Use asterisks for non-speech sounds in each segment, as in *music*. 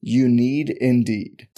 You need Indeed.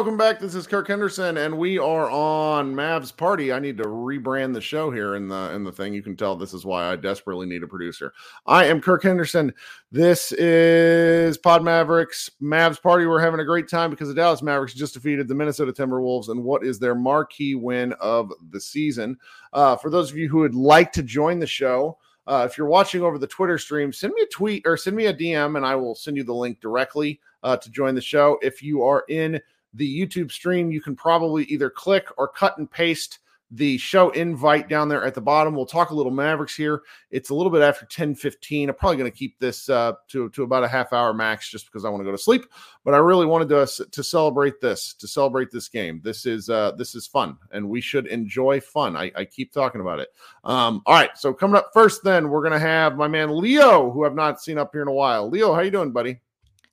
Welcome back. This is Kirk Henderson, and we are on Mavs Party. I need to rebrand the show here in the in the thing. You can tell this is why I desperately need a producer. I am Kirk Henderson. This is Pod Mavericks Mavs Party. We're having a great time because the Dallas Mavericks just defeated the Minnesota Timberwolves and what is their marquee win of the season. Uh, for those of you who would like to join the show. Uh, if you're watching over the Twitter stream, send me a tweet or send me a DM, and I will send you the link directly uh, to join the show. If you are in the YouTube stream, you can probably either click or cut and paste the show invite down there at the bottom. We'll talk a little Mavericks here. It's a little bit after 10 15. I'm probably going to keep this uh, to, to about a half hour max just because I want to go to sleep. But I really wanted to, to celebrate this, to celebrate this game. This is uh, this is fun, and we should enjoy fun. I, I keep talking about it. Um, all right, so coming up first, then we're going to have my man Leo, who I've not seen up here in a while. Leo, how you doing, buddy?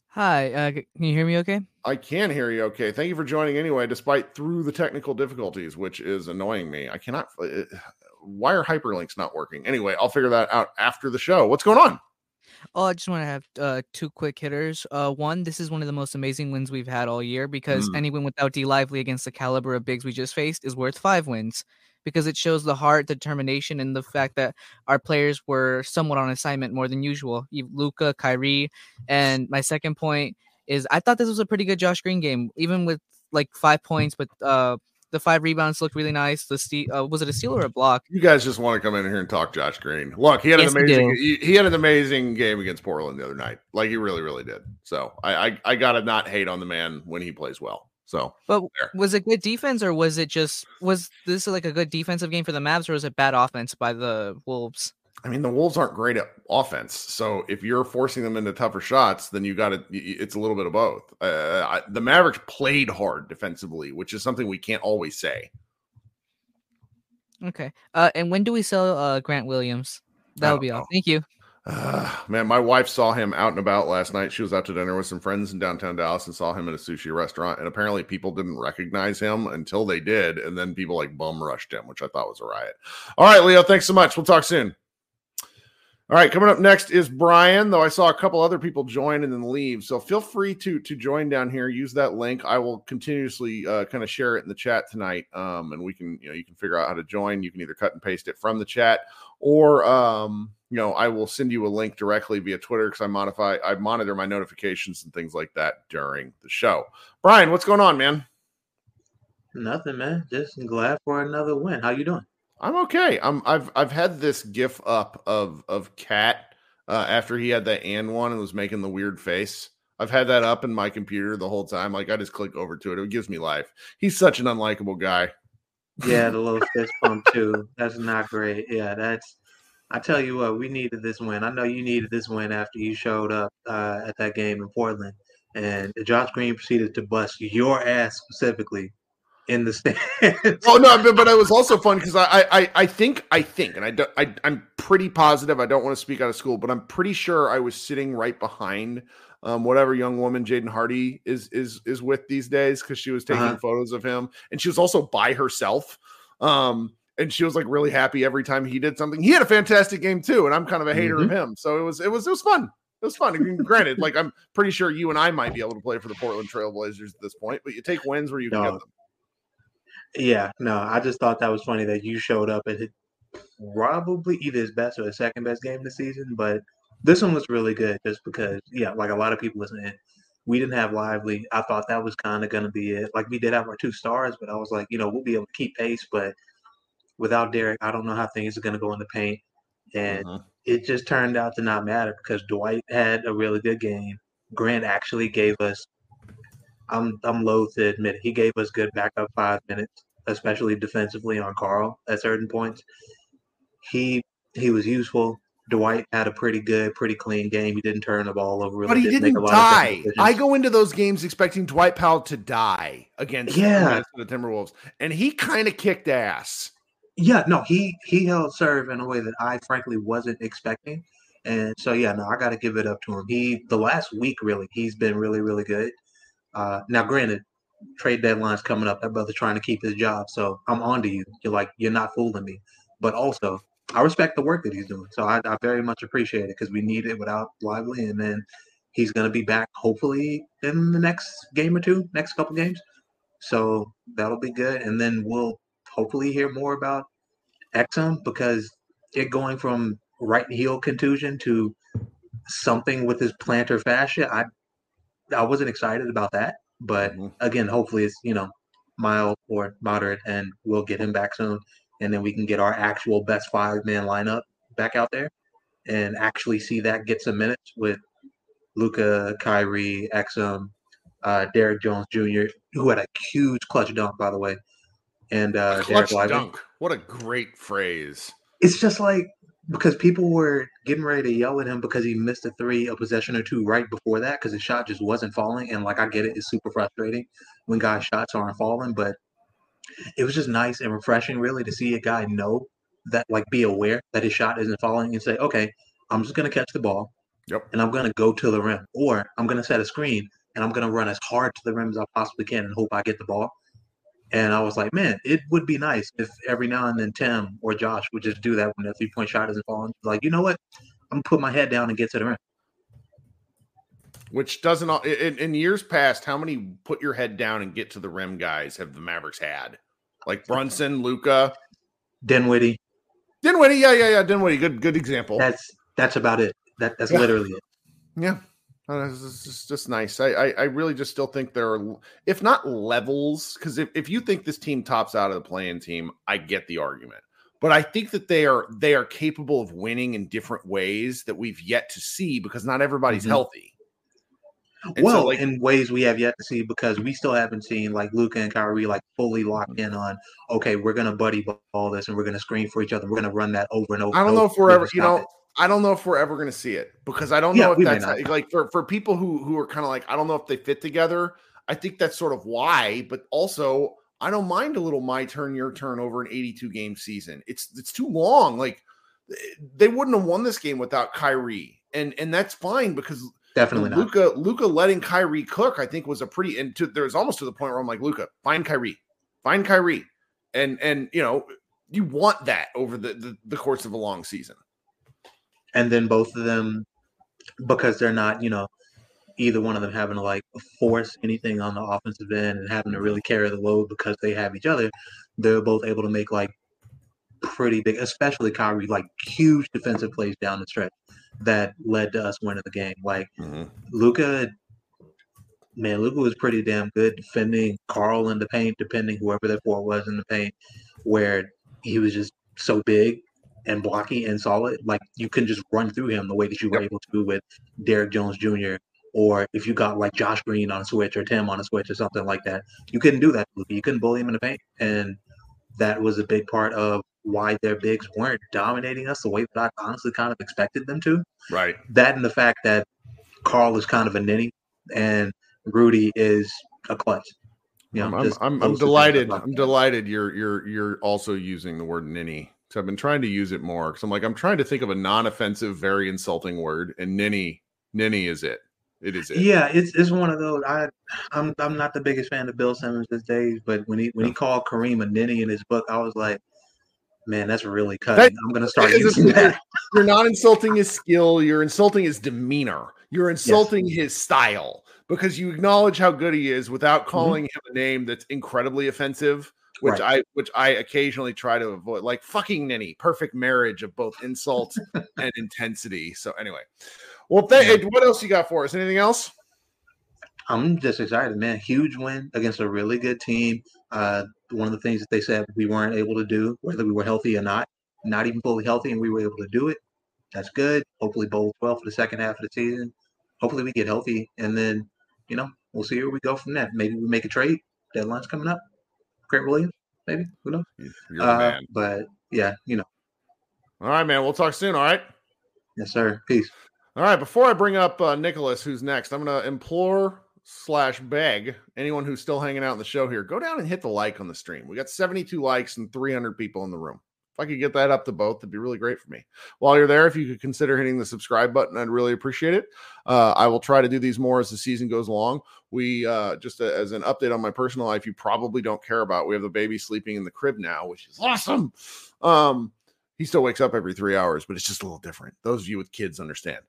Hi, uh, can you hear me okay? I can hear you okay. Thank you for joining anyway, despite through the technical difficulties, which is annoying me. I cannot. Uh, why are hyperlinks not working? Anyway, I'll figure that out after the show. What's going on? Oh, I just want to have uh, two quick hitters. Uh, one, this is one of the most amazing wins we've had all year because mm. any win without D Lively against the caliber of bigs we just faced is worth five wins because it shows the heart, determination, and the fact that our players were somewhat on assignment more than usual. Luka, Kyrie, and my second point is I thought this was a pretty good Josh Green game, even with like five points, but uh, the five rebounds looked really nice. The steal uh, was it a steal or a block? You guys just want to come in here and talk Josh Green. Look, he had yes, an amazing he, he, had an amazing game against Portland the other night. Like he really, really did. So I I, I gotta not hate on the man when he plays well. So, but there. was it good defense or was it just was this like a good defensive game for the Mavs or was it bad offense by the Wolves? I mean, the Wolves aren't great at offense, so if you're forcing them into tougher shots, then you got to. It's a little bit of both. Uh, I, the Mavericks played hard defensively, which is something we can't always say. Okay, uh, and when do we sell uh, Grant Williams? That would be all. Thank you. Uh, man, my wife saw him out and about last night. She was out to dinner with some friends in downtown Dallas and saw him at a sushi restaurant. And apparently, people didn't recognize him until they did. And then people like bum rushed him, which I thought was a riot. All right, Leo, thanks so much. We'll talk soon. All right, coming up next is Brian. Though I saw a couple other people join and then leave, so feel free to to join down here. Use that link. I will continuously uh, kind of share it in the chat tonight, um, and we can you know you can figure out how to join. You can either cut and paste it from the chat, or um, you know I will send you a link directly via Twitter because I modify I monitor my notifications and things like that during the show. Brian, what's going on, man? Nothing, man. Just glad for another win. How you doing? I'm okay. I'm I've I've had this gif up of of cat uh, after he had that and one and was making the weird face. I've had that up in my computer the whole time. Like I just click over to it. It gives me life. He's such an unlikable guy. Yeah, *laughs* the little fist pump too. That's not great. Yeah, that's I tell you what, we needed this win. I know you needed this win after you showed up uh, at that game in Portland, and Josh Green proceeded to bust your ass specifically in the stands. oh no, but, but it was also fun because I, I I think I think, and I, do, I I'm pretty positive. I don't want to speak out of school, but I'm pretty sure I was sitting right behind um, whatever young woman Jaden Hardy is is is with these days because she was taking uh-huh. photos of him, and she was also by herself. Um, and she was like really happy every time he did something. He had a fantastic game too, and I'm kind of a hater mm-hmm. of him, so it was it was it was fun. It was fun. granted, like I'm pretty sure you and I might be able to play for the Portland Trailblazers at this point, but you take wins where you can no. get them. Yeah, no, I just thought that was funny that you showed up at probably either his best or his second best game this season, but this one was really good just because, yeah, like a lot of people listening, we didn't have Lively. I thought that was kind of going to be it. Like we did have our two stars, but I was like, you know, we'll be able to keep pace, but without Dereck, I don't know how things are going to go in the paint. And uh-huh. it just turned out to not matter because Dwight had a really good game. Grant actually gave us I'm I'm loath to admit it. He gave us good backup five minutes, especially defensively on Karl at certain points. He he was useful. Dwight had a pretty good, pretty clean game. He didn't turn the ball over. Really but he didn't, didn't die. I go into those games expecting Dwight Powell to die against, yeah. the Timberwolves, and he kind of kicked ass. Yeah, no, he he held serve in a way that I frankly wasn't expecting. And so yeah, no, I got to give it up to him. He the last week really, he's been really really good. Uh, now, granted, trade deadline's coming up. That brother trying to keep his job, so I'm on to you. You're like, you're not fooling me. But also, I respect the work that he's doing, so I, I very much appreciate it because we need it without Lively, and then he's going to be back hopefully in the next game or two, next couple games. So that'll be good, and then we'll hopefully hear more about Exum because it going from right heel contusion to something with his plantar fascia, I I wasn't excited about that, but mm-hmm. again, hopefully it's you know mild or moderate, and we'll get him back soon, and then we can get our actual best five man lineup back out there, and actually see that get some minutes with Luka, Kyrie, Exum, uh, Derrick Jones Jr., who had a huge clutch dunk, by the way, and uh, clutch dunk. What a great phrase! It's just like because people were getting ready to yell at him because he missed a three, a possession or two right before that because his shot just wasn't falling. And like I get it, it's super frustrating when guys' shots aren't falling, but it was just nice and refreshing, really, to see a guy know that, like, be aware that his shot isn't falling and say, okay, I'm just gonna catch the ball, yep, and I'm gonna go to the rim, or I'm gonna set a screen and I'm gonna run as hard to the rim as I possibly can and hope I get the ball. And I was like, man, it would be nice if every now and then Tim or Josh would just do that when their three point shot isn't falling. Like, you know what? I'm gonna put my head down and get to the rim. Which doesn't in, in years past, how many put your head down and get to the rim guys have the Mavericks had? Like Brunson, Luka, Dinwiddie. Dinwiddie, yeah, yeah, yeah. Dinwiddie, good, good example. That's that's about it. That that's yeah. literally it. Yeah. Uh, it's just, just nice. I, I, I really just still think there are, if not levels, because if, if you think this team tops out of the play-in team, I get the argument. But I think that they are they are capable of winning in different ways that we've yet to see because not everybody's mm-hmm. healthy. And well, so, like, in ways we have yet to see because we still haven't seen like Luka and Kyrie like fully locked in on okay, we're gonna buddy ball this and we're gonna screen for each other. We're gonna run that over and over. I don't know if we're ever, you know, it. I don't know if we're ever going to see it because I don't yeah, know if that's like for, for people who who are kind of like I don't know if they fit together. I think that's sort of why, but also I don't mind a little my turn, your turn over an 82 game season. It's it's too long. Like they wouldn't have won this game without Kyrie, and and that's fine because definitely Luka Luka letting Kyrie cook. I think was a pretty and to, there's almost to the point where I'm like Luka, find Kyrie, find Kyrie, and and you know you want that over the, the, the course of a long season and then both of them because they're not you know either one of them having to like force anything on the offensive end and having to really carry the load because they have each other they're both able to make like pretty big especially Kyrie like huge defensive plays down the stretch that led to us winning the game like mm-hmm. Luka man Luka was pretty damn good defending Karl in the paint depending whoever that four was in the paint where he was just so big and blocky and solid, like you can just run through him the way that you were yep. able to with Derrick Jones Jr. Or if you got like Josh Green on a switch or Tim on a switch or something like that, you couldn't do that. You couldn't bully him in the paint, and that was a big part of why their bigs weren't dominating us the way that I honestly kind of expected them to. Right. That and the fact that Karl is kind of a ninny and Rudy is a clutch. You know, I'm, I'm, I'm delighted. I'm delighted you're you're you're also using the word ninny. So I've been trying to use it more because I'm like I'm trying to think of a non-offensive, very insulting word, and ninny ninny is it. It is it. Yeah, it's it's one of those. I I'm I'm not the biggest fan of Bill Simmons these days, but when he when he called Kareem a ninny in his book, I was like, man, that's really cutting. That, I'm gonna start *laughs* using that. *laughs* You're not insulting his skill. You're insulting his demeanor. You're insulting yes. his style because you acknowledge how good he is without mm-hmm. calling mm-hmm. him a name that's incredibly offensive which right. I which I occasionally try to avoid, like fucking ninny, perfect marriage of both insult *laughs* and intensity. So anyway, well, th- what else you got for us? Anything else? I'm just excited, man. Huge win against a really good team. Uh, one of the things that they said we weren't able to do, whether we were healthy or not, not even fully healthy, and we were able to do it. That's good. Hopefully, both well for the second half of the season. Hopefully, we get healthy, and then you know we'll see where we go from there. Maybe we make a trade. Deadline's coming up. Grant Williams, maybe who knows? Uh, but yeah, you know. All right, man. We'll talk soon. All right. Yes, sir. Peace. All right. Before I bring up uh, Nicholas, who's next, I'm going to implore slash beg anyone who's still hanging out in the show here, go down and hit the like on the stream. We got 72 likes and 300 people in the room. If I could get that up to both, it'd be really great for me. While you're there, if you could consider hitting the subscribe button, I'd really appreciate it. Uh, I will try to do these more as the season goes along. We uh, just a, as an update on my personal life, you probably don't care about. We have the baby sleeping in the crib now, which is awesome. Um, he still wakes up every three hours, but it's just a little different. Those of you with kids understand.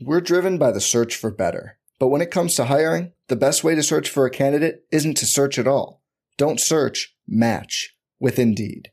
We're driven by the search for better. But when it comes to hiring, the best way to search for a candidate isn't to search at all. Don't search, match with Indeed.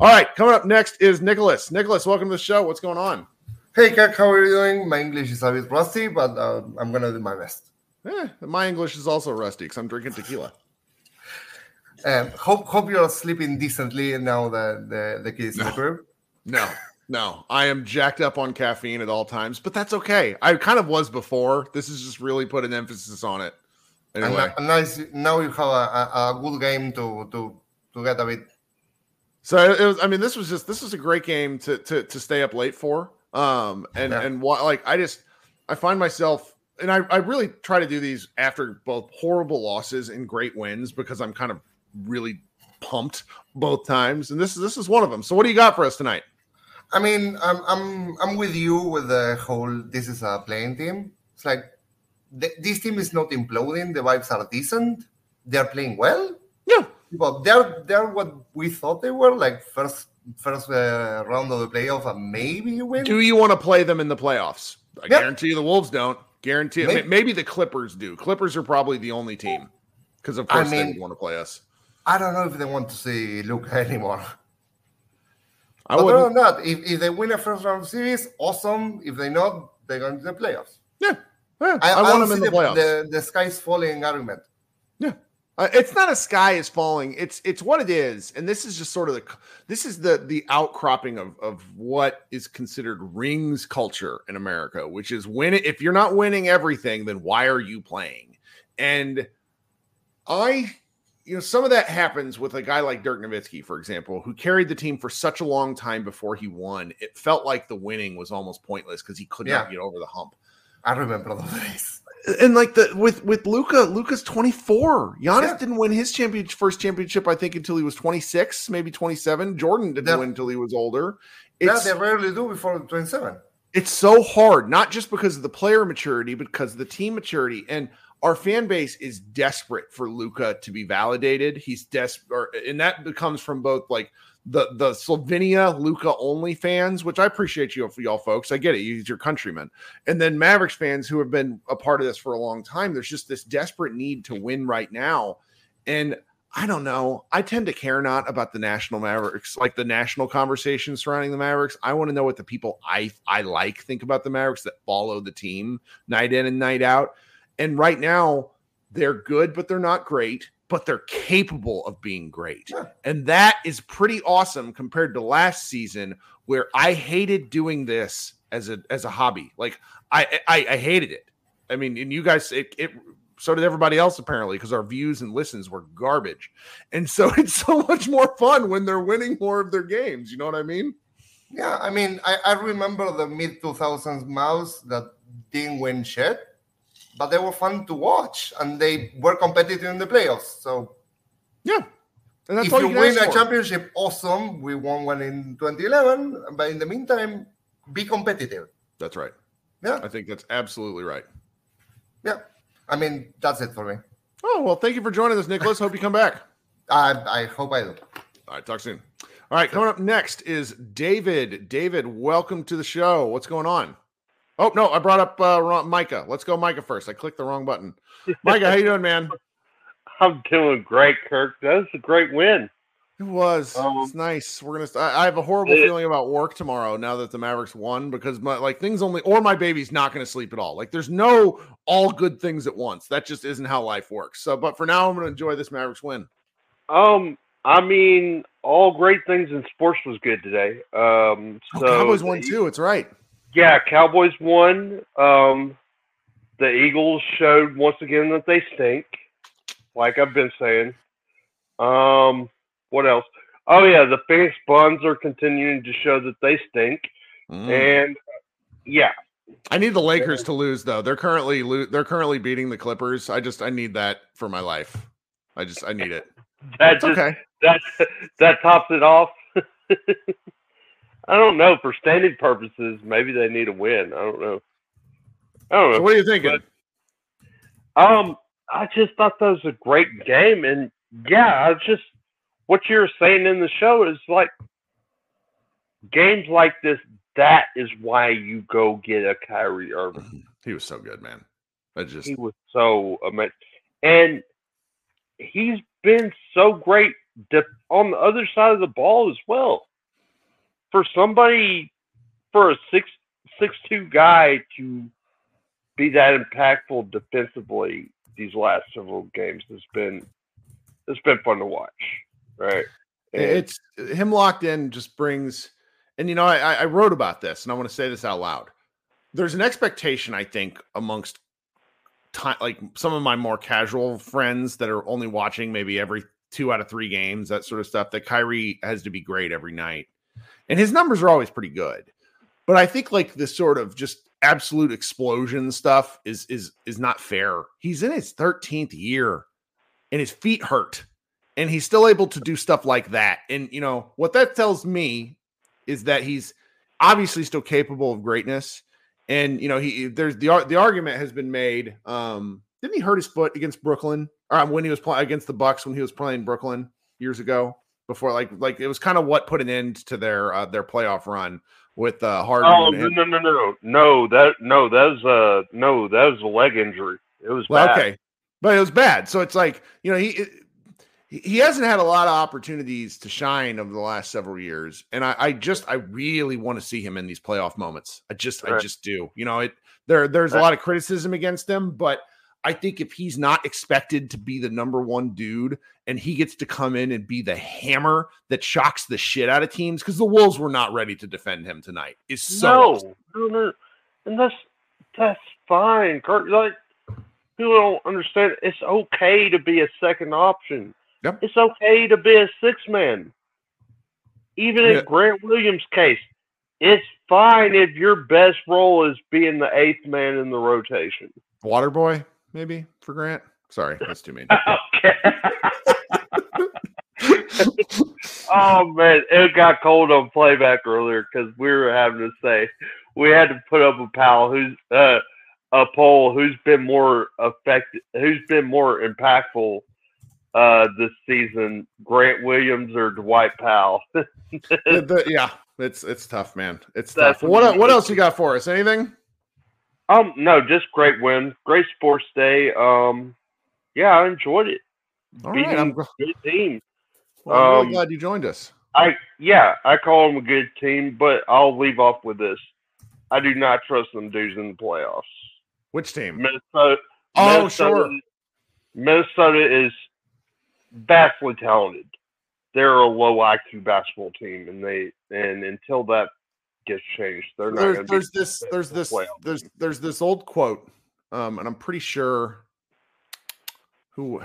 All right, coming up next is Nicholas. Nicholas, welcome to the show. What's going on? Hey, Kirk, how are you doing? My English is a bit rusty, but uh, I'm going to do my best. Eh, my English is also rusty because I'm drinking tequila. Um, hope hope you're sleeping decently now that the, the kids no. in the crib. No, no, I am jacked up on caffeine at all times, but that's okay. I kind of was before. This is just really put an emphasis on it. Anyway. And, nice. now you have a, a, a good game to to to get a bit so it was. I mean, this was just this was a great game to to to stay up late for. Um, and yeah. and what like I just I find myself and I I really try to do these after both horrible losses and great wins because I'm kind of really pumped both times. And this is this is one of them. So what do you got for us tonight? I mean, I'm I'm I'm with you with the whole. This is a play-in team. It's like th- this team is not imploding. The vibes are decent. They're playing well. Yeah but they're they're what we thought they were, like first first uh, round of the playoff, and maybe you win. Do you want to play them in the playoffs? I yep. guarantee you the Wolves don't. Guarantee maybe. maybe the Clippers do. Clippers are probably the only team because of course I mean, they want to play us. I don't know if they want to see Luka *laughs* anymore. I would not that, if, if they win a first round series, awesome. If they not, they're going to the playoffs. Yeah, yeah. I, I, I want them in the, the playoffs. The, the sky's falling argument. Uh, it's not a sky is falling. It's it's what it is, and this is just sort of the this is the the outcropping of of what is considered rings culture in America, which is when if you're not winning everything, then why are you playing? And I, you know, some of that happens with a guy like Dirk Nowitzki, for example, who carried the team for such a long time before he won. It felt like the winning was almost pointless because he could yeah. not get over the hump. I remember those days and like the with with Luka, Luka's 24. Giannis yeah. didn't win his champion first championship, I think, until he was 26, maybe 27. Jordan didn't win until he was older. It's, yeah, they rarely do before 27. It's so hard, not just because of the player maturity, but because of the team maturity. And our fan base is desperate for Luka to be validated. He's desperate, and that becomes from both like the the Slovenia Luka only fans, which I appreciate you y'all folks. I get it, he's your countrymen, and then Mavericks fans who have been a part of this for a long time. There's just this desperate need to win right now, and I don't know. I tend to care not about the national Mavericks, like the national conversation surrounding the Mavericks. I want to know what the people I I like think about the Mavericks that follow the team night in and night out. And right now, they're good, but they're not great, but they're capable of being great. And that is pretty awesome compared to last season where I hated doing this as a as a hobby. Like I I, I hated it. I mean, and you guys it, it so did everybody else apparently because our views and listens were garbage. And so *laughs* it's so much more fun when they're winning more of their games. You know what I mean? Yeah, I mean, I, I remember the mid 2000s mouse that didn't win shit, but they were fun to watch and they were competitive in the playoffs. So, yeah. if you, you win a for. championship, awesome. We won one in 2011, but in the meantime, be competitive. That's right. Yeah. I think that's absolutely right. Yeah. I mean, that's it for me. Oh well, thank you for joining us, Nicholas. Hope you come back. *laughs* I I hope I do. All right, talk soon. All right, coming up next is David. David, welcome to the show. What's going on? Oh no, I brought up uh, Micah. Let's go, Micah first. I clicked the wrong button. Micah, how you doing, man? *laughs* I'm doing great, Kirk. That was a great win. It was. Um, it's nice. We're gonna. I have a horrible it, feeling about work tomorrow now that the Mavericks won because my like things only or my baby's not gonna sleep at all. Like there's no all good things at once. That just isn't how life works. So, but for now, I'm gonna enjoy this Mavericks win. Um, I mean, all great things in sports was good today. Um, so oh, Cowboys won too. It's right. Yeah, Cowboys won. Um, the Eagles showed once again that they stink, like I've been saying. Um what else? Oh yeah, the Phoenix Buns are continuing to show that they stink, mm. and yeah. I need the Lakers to lose though. They're currently lo- they're currently beating the Clippers. I just I need that for my life. I just I need it. *laughs* That's okay. That that tops it off. *laughs* I don't know. For standing purposes, maybe they need a win. I don't know. I don't know. So what are you thinking? But, um, I just thought that was a great game, and yeah, I just what you're saying in the show is like games like this. That is why you go get a Kyrie Irving. Mm-hmm. He was so good, man. I just he was so amazing, and he's been so great on the other side of the ball as well. For somebody, for a six six two guy to be that impactful defensively these last several games has been it's been fun to watch. Right. And it's him locked in just brings, and you know, I, I wrote about this and I want to say this out loud. There's an expectation, I think, amongst time, like some of my more casual friends that are only watching maybe every two out of three games, that sort of stuff, that Kyrie has to be great every night. And his numbers are always pretty good. But I think like this sort of just absolute explosion stuff is is is not fair. He's in his 13th year and his feet hurt and he's still able to do stuff like that. And you know what that tells me is that he's obviously still capable of greatness. And you know he there's the the argument has been made. Um, didn't he hurt his foot against Brooklyn or um, when he was playing against the Bucks when he was playing Brooklyn years ago? Before like like it was kind of what put an end to their uh, their playoff run with uh, Harden. Oh no no no no no that no that was uh no that was a leg injury. It was well, okay, but it was bad. So it's like you know he he hasn't had a lot of opportunities to shine over the last several years and i, I just i really want to see him in these playoff moments i just right. i just do you know it there there's right. a lot of criticism against him but i think if he's not expected to be the number one dude and he gets to come in and be the hammer that shocks the shit out of teams because the wolves were not ready to defend him tonight is so no, no, no. and that's that's fine Kirk. like people don't understand it's okay to be a second option Yep. It's okay to be a six man. Even yeah. in Grant Williams' case, it's fine if your best role is being the eighth man in the rotation. Water boy, maybe for Grant. Sorry, that's too mean. *laughs* okay. *laughs* oh man, it got cold on playback earlier because we were having to say we had to put up a pal who's uh, a poll who's been more effective, who's been more impactful uh, this season, Grant Williams or Dwight Powell. *laughs* The- the- yeah, it's it's tough, man. It's tough. What what else you got for us? Anything? Um, no, just great win, great sports day. Um, yeah, I enjoyed it. All Beating right, I'm, good team. well, I'm really Um, glad you joined us. I yeah, I call them a good team, but I'll leave off with this. I do not trust them dudes in the playoffs. Which team? Minnesota. Oh, Minnesota, sure. Minnesota is vastly talented. They're a low IQ basketball team, and they and until that gets changed, they're not. There's, this there's this there's there's this old quote, um, and I'm pretty sure who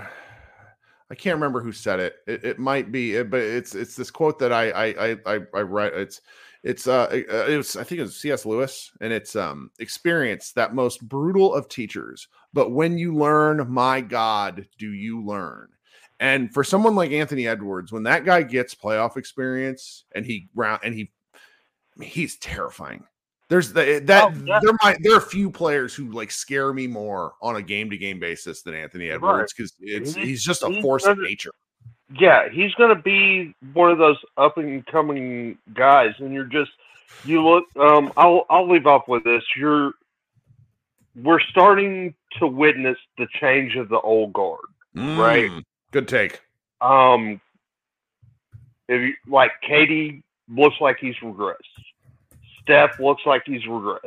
I can't remember who said it. It, it might be, it- but it's it's this quote that I I I I, I write. It's it's uh it it was I think it was C.S. Lewis, and it's um experience that most brutal of teachers. But when you learn, my God, do you learn? And for someone like Anthony Edwards, when that guy gets playoff experience and he round and he mean, he's terrifying. There's the that Oh, yeah. there might there are a few players who like scare me more on a game to game basis than Anthony Edwards because it's He- he's just a he force of doesn't- nature. yeah, he's going to be one of those up and coming guys, and you're just you look. Um, I'll I'll leave off with this. You're we're starting to witness the change of the old guard. Right. Mm, Good take. Um, if you like, KD looks like he's regressed. Steph looks like he's regressed.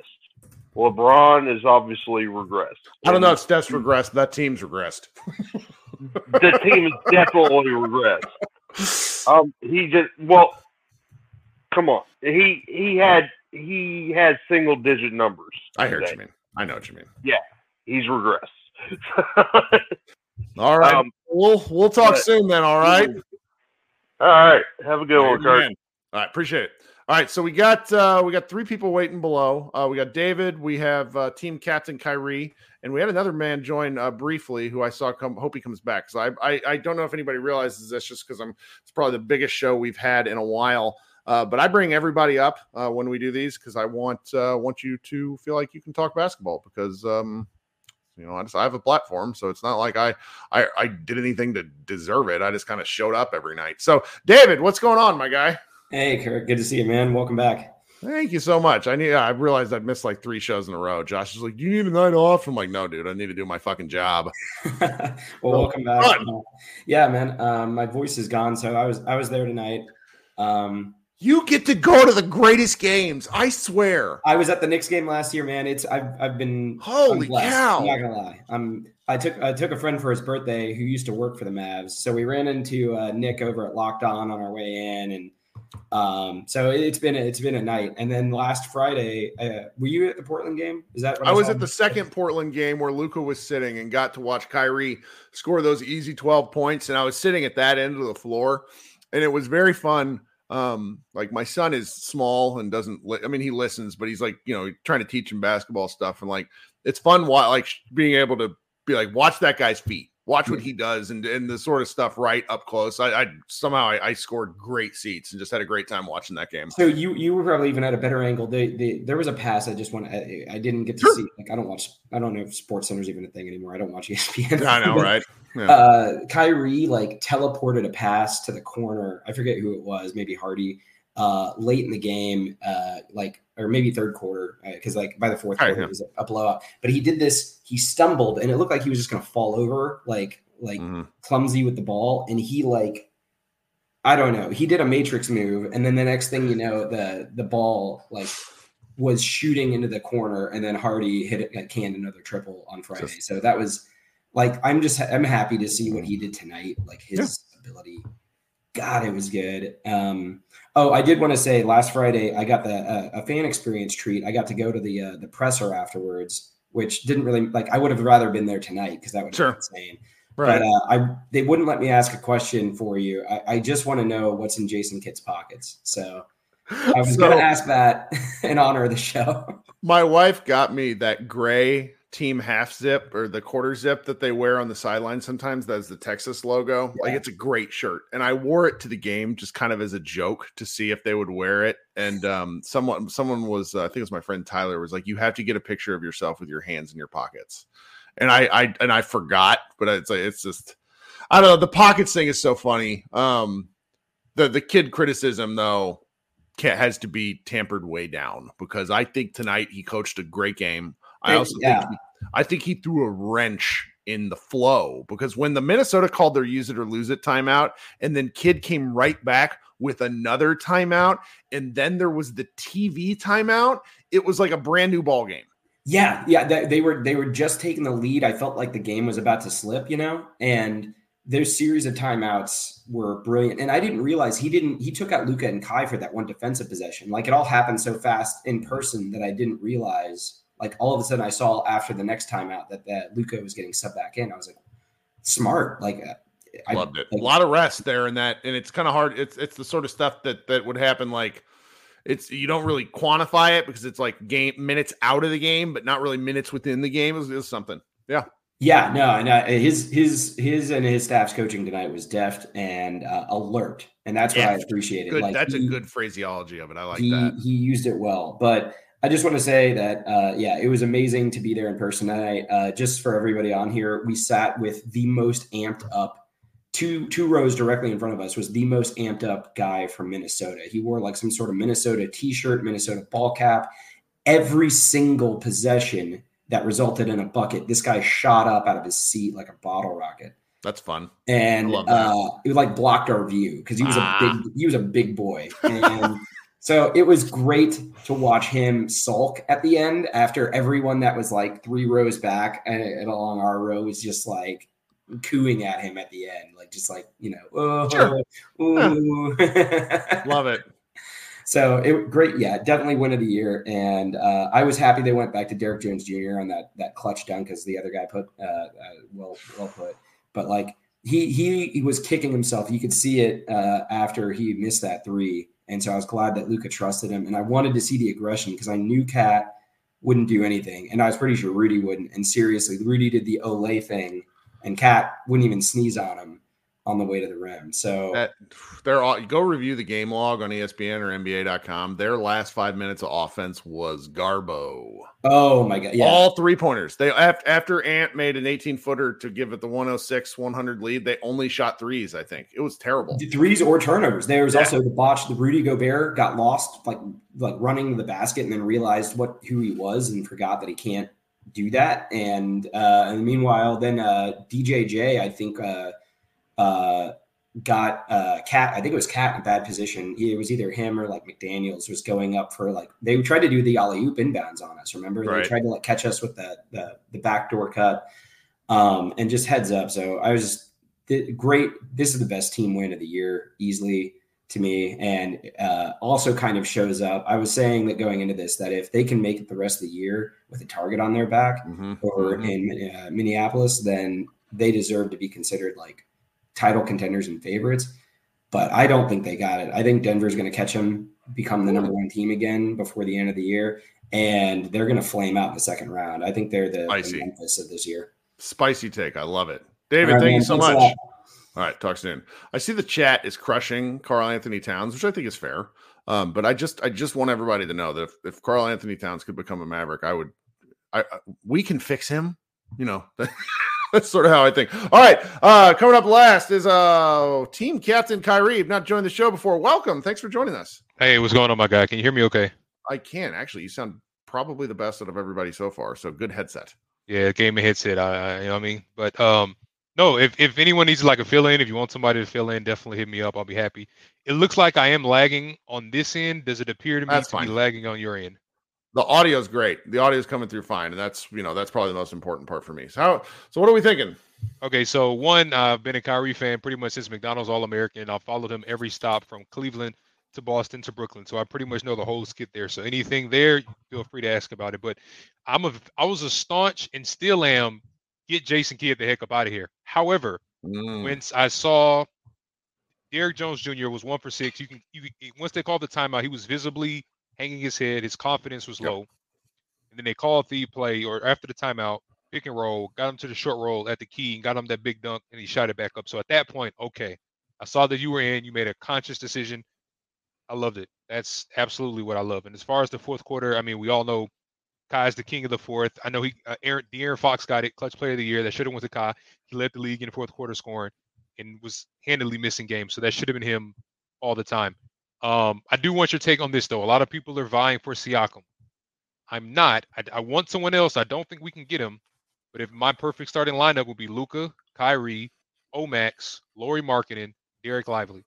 LeBron is obviously regressed. I don't know if Steph's regressed. That team's regressed. The team is definitely regressed. Um, he just well, come on. He he had he had single digit numbers. I hear what you mean. I know what you mean. Yeah, he's regressed. All right. Um, we'll we'll talk but- soon then. All right. All right. Have a good one, Kirk. All right, appreciate it. All right, so we got uh we got three people waiting below. Uh we got David, we have uh team captain Kyrie, and we had another man join uh briefly who I saw come hope he comes back. So I I, I don't know if anybody realizes this just because I'm it's probably the biggest show we've had in a while. Uh, but I bring everybody up uh, when we do these because I want uh, want you to feel like you can talk basketball because um, you know I just I have a platform, so it's not like I I, I did anything to deserve it. I just kind of showed up every night. So David, what's going on, my guy? Hey, Kirk. Good to see you, man. Welcome back. Thank you so much. I need. I realized I'd missed like three shows in a row. Josh is like, "Do you need a night off?" I'm like, "No, dude. I need to do my fucking job." *laughs* well, Oh, welcome back. fun. Yeah, man. Um, my voice is gone, so I was I was there tonight. Um, You get to go to the greatest games. I swear. I was at the Knicks game last year, man. It's I've I've been Holy I'm cow. I'm not gonna lie. I'm I took I took a friend for his birthday who used to work for the Mavs, so we ran into uh, Nick over at Locked On on our way in, and um, so it's been a, it's been a night. And then last Friday, uh, were you at the Portland game? Is that what I was at the second Portland game where Luka was sitting and got to watch Kyrie score those easy 12 points. And I was sitting at that end of the floor, and it was very fun. Um, like my son is small and doesn't, li- I mean, he listens, but he's like, you know, trying to teach him basketball stuff. And like, it's fun, wa- like being able to be like, watch that guy's feet, watch what he does, and, and the sort of stuff right up close. I, I somehow I, I scored great seats and just had a great time watching that game. So you you were probably even at a better angle. They, they, there was a pass I just want I, I didn't get to Sure. see. Like I don't watch. I don't know if Sports Center's even a thing anymore. I don't watch *laughs* ESPN. I know, right? Yeah. Uh, Kyrie like teleported a pass to the corner. I forget who it was. Maybe Hardy. Uh, late in the game, uh, like or maybe third quarter, because like by the fourth quarter yeah. it was a blowout. But he did this. He stumbled, and it looked like he was just gonna fall over, like like Mhm. clumsy with the ball, and he like I don't know. He did a matrix move, and then the next thing you know, the the ball like was shooting into the corner, and then Hardy hit it, canned another triple on Friday. Just- so that was like I'm just I'm happy to see what he did tonight. Like his ability, God, it was good. Um, oh, I did want to say last Friday I got the uh, a fan experience treat. I got to go to the uh, the presser afterwards, which didn't really like. I would have rather been there tonight because that would have Sure. been insane. Right. But uh, I they wouldn't let me ask a question for you. I, I just want to know what's in Jason Kidd's pockets. So I was *laughs* So- going to ask that *laughs* in honor of the show. my wife got me that gray team half zip or the quarter zip that they wear on the sideline sometimes that's the Texas logo. Like it's a great shirt. And I wore it to the game just kind of as a joke to see if they would wear it. And um someone someone was uh, I think it was my friend Tyler was like you have to get a picture of yourself with your hands in your pockets. And I I and I forgot, but it's like it's just I don't know, the pockets thing is so funny. Um the the Kidd criticism though has to be tampered way down because I think tonight he coached a great game. I also yeah. think he, I think he threw a wrench in the flow because when the Minnesota called their use it or lose it timeout, and then Kidd came right back with another timeout, and then there was the TV timeout, it was like a brand new ball game. Yeah, yeah, they, they were they were just taking the lead. I felt like the game was about to slip, you know, and their series of timeouts were brilliant. And I didn't realize he didn't he took out Luka and Kai for that one defensive possession. Like it all happened so fast in person that I didn't realize. Like all of a sudden, I saw after the next timeout that that Luka was getting subbed back in. I was like, smart. Like uh, I Loved it. like- a lot of rest there in that, and it's kind of hard. It's it's the sort of stuff that that would happen like. It's you don't really quantify it because it's like game minutes out of the game, but not really minutes within the game is, is something. Yeah. Yeah, no, and uh, his his his and his staff's coaching tonight was deft and uh, alert, and that's what I Deft. appreciated. Good. Like That's he- a good phraseology of it. I like he that. he used it well. But I just want to say that uh, yeah, it was amazing to be there in person tonight. Uh, just for everybody on here, we sat with the most amped up. Two two rows directly in front of us was the most amped up guy from Minnesota. He wore like some sort of Minnesota T-shirt, Minnesota ball cap. Every single possession that resulted in a bucket, this guy shot up out of his seat like a bottle rocket That's fun. and I love that. uh, it like blocked our view because he was Ah. a big he was a big boy, and so it was great to watch him sulk at the end after everyone that was like three rows back and, and along our row was just like cooing at him at the end, like just like you know, oh, Sure. ooh. *laughs* Love it. So it great, yeah, definitely win of the year, and uh, I was happy they went back to Derrick Jones Jr. on that that clutch dunk as the other guy put uh, uh, well well put, but like he he he was kicking himself. You could see it uh, after he missed that three, and so I was glad that Luka trusted him, and I wanted to see the aggression because I knew Cat wouldn't do anything, and I was pretty sure Rudy wouldn't. And seriously, Rudy did the Olay thing, and Cat wouldn't even sneeze on him on the way to the rim. So That they're all go review the game log on ESPN or NBA.com. Their last five minutes of offense was Garbo. oh my god, yeah. All three pointers. They after, after Ant made an 18 footer to give it the 106 100 lead. They only shot threes. I think it was terrible. threes or turnovers. There was Yeah. also the botch. The Rudy Gobert got lost, like like running the basket, and then realized what who he was and forgot that he can't do that. And uh, and meanwhile, then uh, DJJ, I think, uh, uh, got uh, Cat. I think it was Cat in a bad position. It was either him or like McDaniels was going up for like they tried to do the alley oop inbounds on us. Remember, Right. they tried to like catch us with the the, the backdoor cut. Um, and just heads up. So I was just th- great. This is the best team win of the year, easily to me, and uh, also kind of shows up. I was saying that going into this, that if they can make it the rest of the year with a target on their back Mhm. over Mhm. in uh, Minneapolis, then they deserve to be considered like title contenders and favorites. But I don't think they got it. I think Denver's going to catch them, become the number one team again before the end of the year, and they're going to flame out in the second round. I think they're the, the Memphis of this year. Spicy take. I love it. David, right, thank you so much. All right, talk soon. I see the chat is crushing Karl Anthony Towns, which I think is fair. Um, but I just I just want everybody to know that if, if Karl Anthony Towns could become a Maverick, I would I, I we can fix him. You know, *laughs* *laughs* that's sort of how I think. All right, uh coming up last is uh team captain Kyrie. Not joined the show before. Welcome. Thanks for joining us. Hey, what's going on, my guy? Can you hear me okay? I can actually. You sound probably the best out of everybody so far. So good headset. Yeah, game gaming headset. I, I you know what I mean? But um no, if, if anyone needs like a fill in, if you want somebody to fill in, definitely hit me up. I'll be happy. It looks like I am lagging on this end. Does it appear to me That's to be lagging on your end? The audio's great. The audio is coming through fine, and that's you know that's probably the most important part for me. So how, so what are we thinking? Okay, so one, I've been a Kyrie fan pretty much since McDonald's All American. I've followed him every stop from Cleveland to Boston to Brooklyn. So I pretty much know the whole skit there. So anything there, feel free to ask about it. But I'm a I was a staunch and still am get Jason Kidd the heck up out of here. However, Mm, when I saw Derrick Jones Jr. was one for six, you can you can- once they called the timeout, he was visibly hanging his head. His confidence was Yep. low. and then they called the play or after the timeout, pick and roll, got him to the short roll at the key, and got him that big dunk, and he shot it back up. So at that point, okay, I saw that you were in. You made a conscious decision. I loved it. That's absolutely what I love. And as far as the fourth quarter, I mean, we all know Kai's the king of the fourth. I know he, uh, Aaron, De'Aaron Fox got it, clutch player of the year. That should have went to Kai. He led the league in the fourth quarter scoring and was handily missing games. So that should have been him all the time. Um, I do want your take on this though. A lot of people are vying for Siakam. I'm not. I, I want someone else. I don't think we can get him. But if my perfect starting lineup would be Luka, Kyrie, Omax, Lauri Markkanen, Dereck Lively,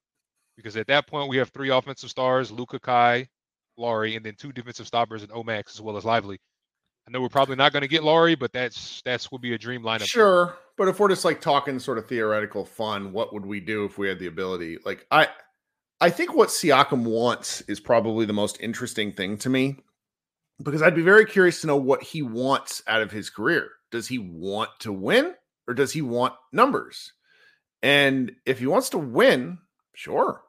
because at that point we have three offensive stars: Luka, Kai, Lauri, and then two defensive stoppers and Omax as well as Lively. I know we're probably not going to get Lauri, but that's that's would be a dream lineup. Sure, but if we're just like talking sort of theoretical fun, what would we do if we had the ability? Like I, I think what Siakam wants is probably the most interesting thing to me because I'd be very curious to know what he wants out of his career. Does he want to win or does he want numbers? And if he wants to win, sure,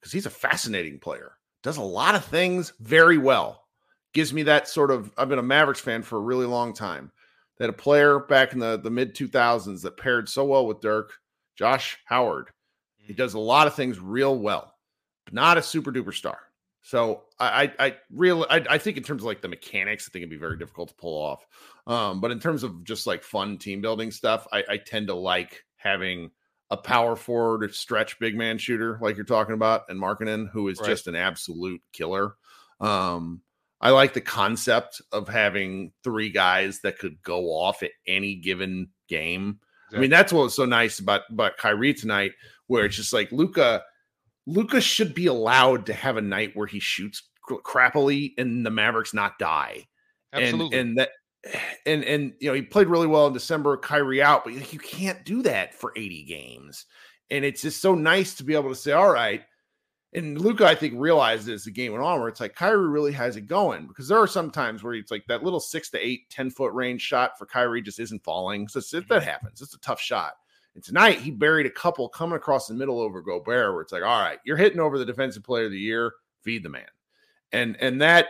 because he's a fascinating player, does a lot of things very well. Gives me that sort of, I've been a Mavericks fan for a really long time. That a player back in the, the mid 2000s that paired so well with Dirk, Josh Howard, he mm. does a lot of things real well, not a super duper star. So I I, I really I, I, think in terms of like the mechanics, I think it'd be very difficult to pull off. Um, but in terms of just like fun team building stuff, I, I tend to like having a power forward stretch big man shooter like you're talking about, and Markkanen, who is right. just an absolute killer. Um, I like the concept of having three guys that could go off at any given game. Exactly. I mean, that's what was so nice about about Kyrie tonight, where it's just like Luka Lucas should be allowed to have a night where he shoots crappily and the Mavericks not die. Absolutely. And, and that *sighs* and and you know he played really well in December, Kyrie out, but you can't do that for 80 games. And it's just so nice to be able to say, all right. And Luka, I think, realized as the game went on, where it's like Kyrie really has it going because there are some times where it's like that little six to eight, 10 foot range shot for Kyrie just isn't falling. So that mm-hmm. happens. It's a tough shot. And tonight he buried a couple coming across the middle over Gobert, where it's like, all right, you're hitting over the defensive player of the year, feed the man. And and that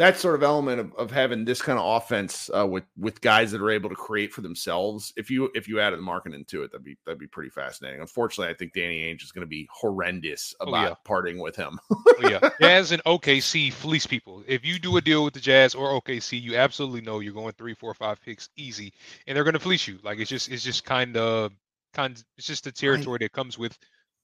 that sort of element of, of having this kind of offense uh, with with guys that are able to create for themselves. If you if you added the Markkanen into it, that'd be that'd be pretty fascinating. Unfortunately, I think Danny Ainge is going to be horrendous about oh, yeah. parting with him. oh, yeah, *laughs* Jazz and OKC fleece people. If you do a deal with the Jazz or OKC, you absolutely know you're going three, four, five picks easy, and they're going to fleece you. Like it's just it's just kind of kind it's just the territory right. that comes with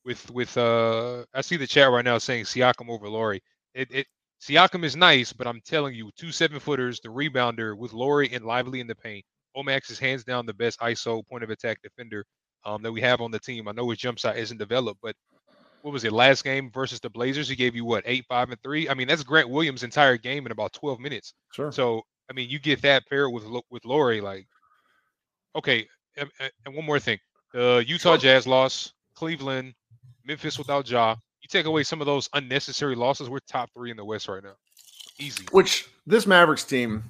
with with uh I see the chat right now saying Siakam over Lauri. It it Siakam is nice, but I'm telling you, two seven footers, the rebounder with Lauri and Lively in the paint. Omax is hands down the best ISO point of attack defender um, that we have on the team. I know his jump shot isn't developed, but what was it last game versus the Blazers? He gave you what eight, five, and three. I mean, that's Grant Williams' entire game in about 12 minutes. Sure. So I mean, you get that paired with with Lauri, like okay. And, and one more thing, the Utah sure. Jazz loss, Cleveland, Memphis without Ja. You take away some of those unnecessary losses, we're top three in the West right now. Easy. Which this Mavericks team,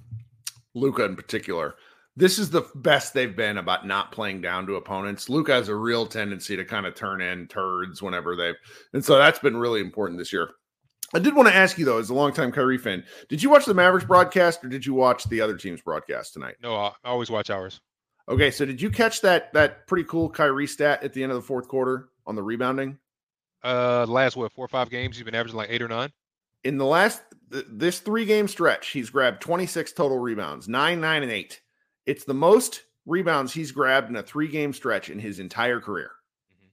Luka in particular, this is the best they've been about not playing down to opponents. Luka has a real tendency to kind of turn in turds whenever they've, and so that's been really important this year. I did want to ask you though, as a longtime Kyrie fan, did you watch the Mavericks broadcast or did you watch the other team's broadcast tonight? No, I always watch ours. Okay, so did you catch that that pretty cool Kyrie stat at the end of the fourth quarter on the rebounding? Uh, last what four or five games, he's been averaging like eight or nine. In the last th- this three game stretch, he's grabbed 26 total rebounds, nine, nine, and eight. It's the most rebounds he's grabbed in a three game stretch in his entire career. Mm-hmm.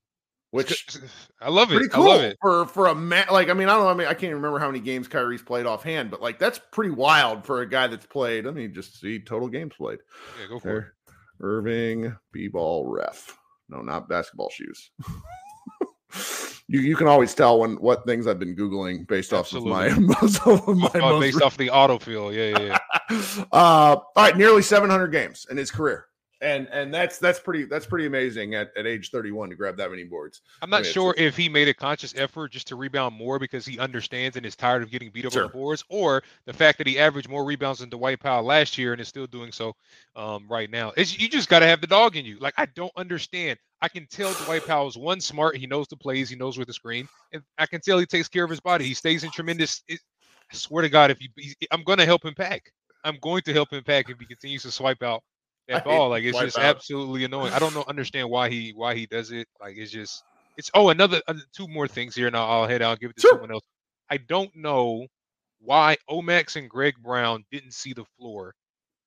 Which I love it. Pretty cool I love it. for for a man. Like I mean, I don't know. I mean, I can't remember how many games Kyrie's played offhand, but like that's pretty wild for a guy that's played. I mean, just see total games played. Yeah, go for there. it. Irving B-ball ref. No, not basketball shoes. *laughs* you you can always tell when what things I've been googling based Absolutely. off of my, *laughs* most of my oh, based off the autofill. Yeah, yeah. yeah. *laughs* uh, all right, nearly 700 games in his career and and that's that's pretty that's pretty amazing at, at age 31 to grab that many boards. I'm not I mean, sure if he made a conscious effort just to rebound more because he understands and is tired of getting beat over sure. the boards, or the fact that he averaged more rebounds than Dwight Powell last year and is still doing so um, right now. It's, you just got to have the dog in you. Like I don't understand. I can tell Dwight Powell's one smart. He knows the plays. He knows where the screen, and I can tell he takes care of his body. He stays in tremendous. It, I swear to God, if you, I'm going to help him pack. I'm going to help him pack if he continues to swipe out that ball. Like it's just out. absolutely annoying. I don't know understand why he why he does it. Like it's just it's oh another uh, two more things here, and I'll, I'll head out. Give it to Sure. someone else. I don't know why Omax and Greg Brown didn't see the floor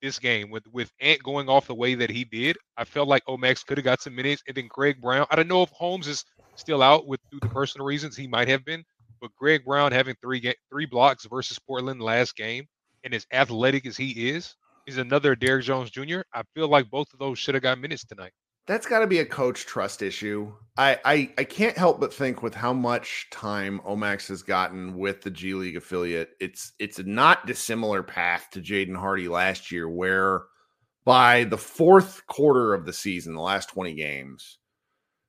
this game with with Ant going off the way that he did. I felt like Omax could have got some minutes, and then Greg Brown. I don't know if Holmes is still out with due to personal reasons. He might have been, but Greg Brown having three ga- three blocks versus Portland last game, and as athletic as he is, is another Derrick Jones Jr. I feel like both of those should have got minutes tonight. That's got to be a coach trust issue. I, I I can't help but think with how much time Omax has gotten with the G League affiliate, it's it's a not dissimilar path to Jaden Hardy last year, where by the fourth quarter of the season, the last 20 games,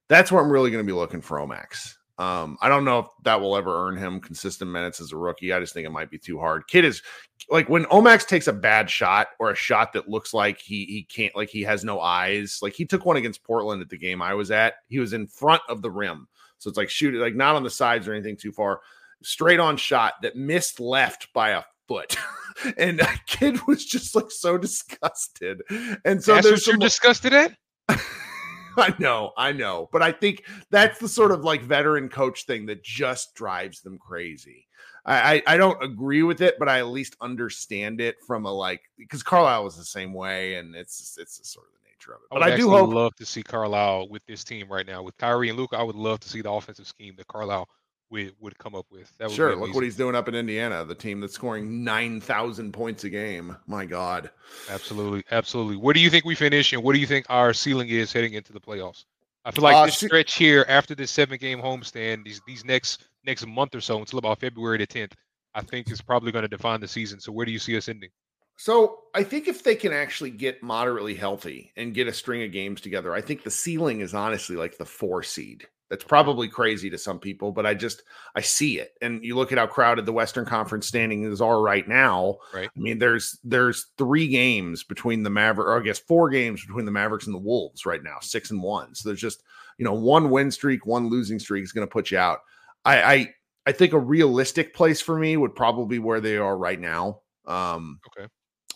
that's where I'm really going to be looking for Omax. Um, I don't know if that will ever earn him consistent minutes as a rookie. I just think it might be too hard. Kidd is like when Omax takes a bad shot or a shot that looks like he he can't like he has no eyes. Like he took one against Portland at the game I was at. He was in front of the rim, so it's like shoot it like not on the sides or anything too far. Straight on shot that missed left by a foot, *laughs* and that Kidd was just like so disgusted. And so That's there's what you're some disgusted at. *laughs* I know, I know, but I think that's the sort of like veteran coach thing that just drives them crazy. I, I, I don't agree with it, but I at least understand it from a like because Carlisle was the same way, and it's it's the sort of the nature of it. I But would I, do hope love to see Carlisle with this team right now with Kyrie and Luka. I would love to see the offensive scheme that Carlisle would would come up with. That would sure. Look what he's doing up in Indiana, the team that's scoring nine thousand points a game. My God, Absolutely, absolutely. Where do you think we finish, and what do you think our ceiling is heading into the playoffs? I feel like Uh, this stretch here after this seven game homestand, these these next next month or so until about February the tenth, I think is probably going to define the season. So where do you see us ending? So I think if they can actually get moderately healthy and get a string of games together, I think the ceiling is honestly like the four seed. That's probably crazy to some people, but I just I see it. And you look at how crowded the Western Conference standings are right now. Right. I mean, there's there's three games between the Maverick, or I guess four games between the Mavericks and the Wolves right now, six and one. So there's just you know one win streak, one losing streak is going to put you out. I, I I think a realistic place for me would probably be where they are right now. Um, Okay.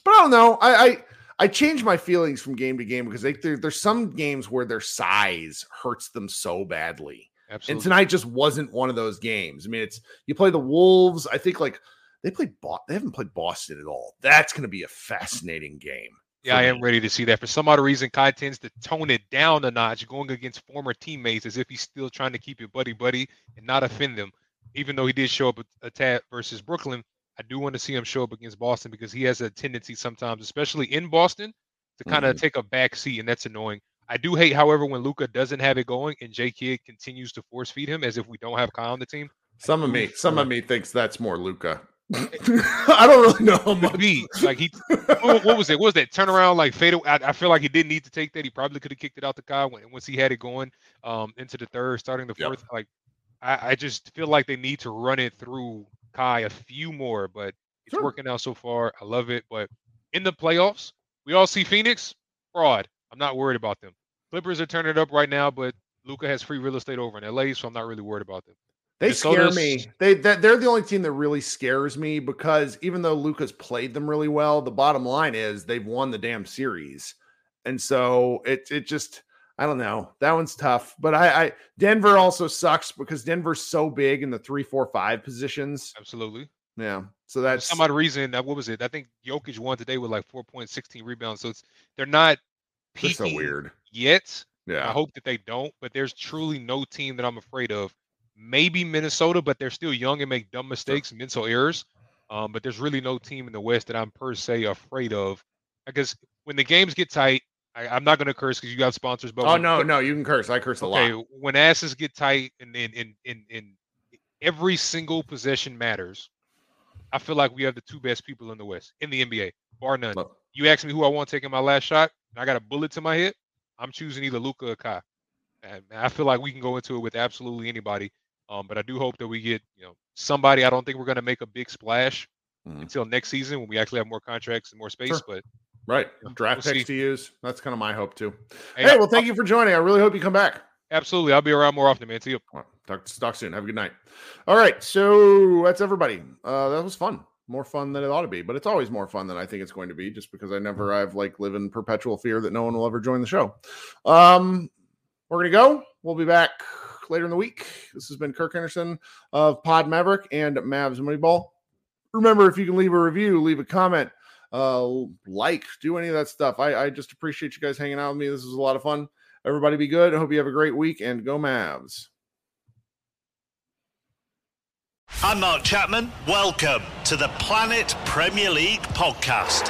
but I don't know. I I, I change my feelings from game to game because they, there, there's some games where their size hurts them so badly, Absolutely. and tonight just wasn't one of those games. I mean, it's you play the Wolves. I think like they played. Bo- they haven't played Boston at all. That's going to be a fascinating game. Yeah, I am ready to see that. For some odd reason, Kai tends to tone it down a notch, going against former teammates as if he's still trying to keep it buddy buddy and not offend them. Even though he did show up a, a tad versus Brooklyn, I do want to see him show up against Boston because he has a tendency sometimes, especially in Boston, to kind of take a back seat, and that's annoying. I do hate, however, when Luka doesn't have it going and J Kidd continues to force feed him as if we don't have Kai on the team. Some of me, some of me thinks that's more Luka. *laughs* I don't really know how much. be like he. what, what was it? What was that turnaround like fade? I, I feel like he didn't need to take that. He probably could have kicked it out the guy when, once he had it going um into the third, starting the Yep. fourth. Like I, I just feel like they need to run it through Kai a few more, but it's Sure. working out so far. I love it. But in the playoffs, we all see Phoenix fraud. I'm not worried about them. Clippers are turning it up right now, but Luka has free real estate over in LA, so I'm not really worried about them. They scare me. They that they're the only team that really scares me because even though Luka's played them really well, the bottom line is they've won the damn series, and so it it just I don't know that one's tough. But I, I Denver also sucks because Denver's so big in the three, four, five positions. Absolutely. Yeah, so For that's some odd reason, that what was it? I think Jokic won today with like 4.16 rebounds. So it's they're not peaking so weird. yet. Yeah. I hope that they don't, but there's truly no team that I'm afraid of. Maybe Minnesota, but they're still young and make dumb mistakes, mental errors. Um, but there's really no team in the West that I'm per se afraid of. Because when the games get tight, I, I'm not going to curse because you got sponsors. But Oh when- no, no, you can curse. I curse a okay, lot. when asses get tight and in in in in every single possession matters, I feel like we have the two best people in the West in the NBA, bar none. Look, You ask me who I want taking my last shot, and I got a bullet to my head. I'm choosing either Luka or Kai. And I feel like we can go into it with absolutely anybody. Um, but I do hope that we get you know somebody. I don't think we're going to make a big splash Mhm. until next season when we actually have more contracts and more space. Sure. But Right, draft we'll picks see. to use. That's kind of my hope too. hey, Hey, well, thank you for joining. I really hope you come back. absolutely, I'll be around more often, man. See you. Right, Talk, talk soon. Have a good night. All right. So that's everybody. Uh, that was fun. more fun than it ought to be. But it's always more fun than I think it's going to be, just because I never I've like live in perpetual fear that no one will ever join the show. Um, we're gonna go. We'll be back later in the week. This has been Kirk Henderson of Pod Maverick and Mavs Moneyball. Remember, if you can leave a review, leave a comment, uh, like, do any of that stuff. I, I just appreciate you guys hanging out with me. This was a lot of fun. Everybody be good. I hope you have a great week and go Mavs. I'm Mark Chapman. Welcome to the Planet Premier League podcast.